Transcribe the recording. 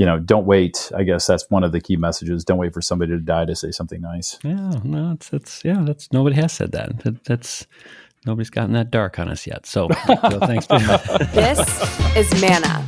you know, don't wait. I guess that's one of the key messages. Don't wait for somebody to die to say something nice. Yeah, no, it's it's yeah, that's nobody has said that. that that's nobody's gotten that dark on us yet. So, so thanks. this is Manna.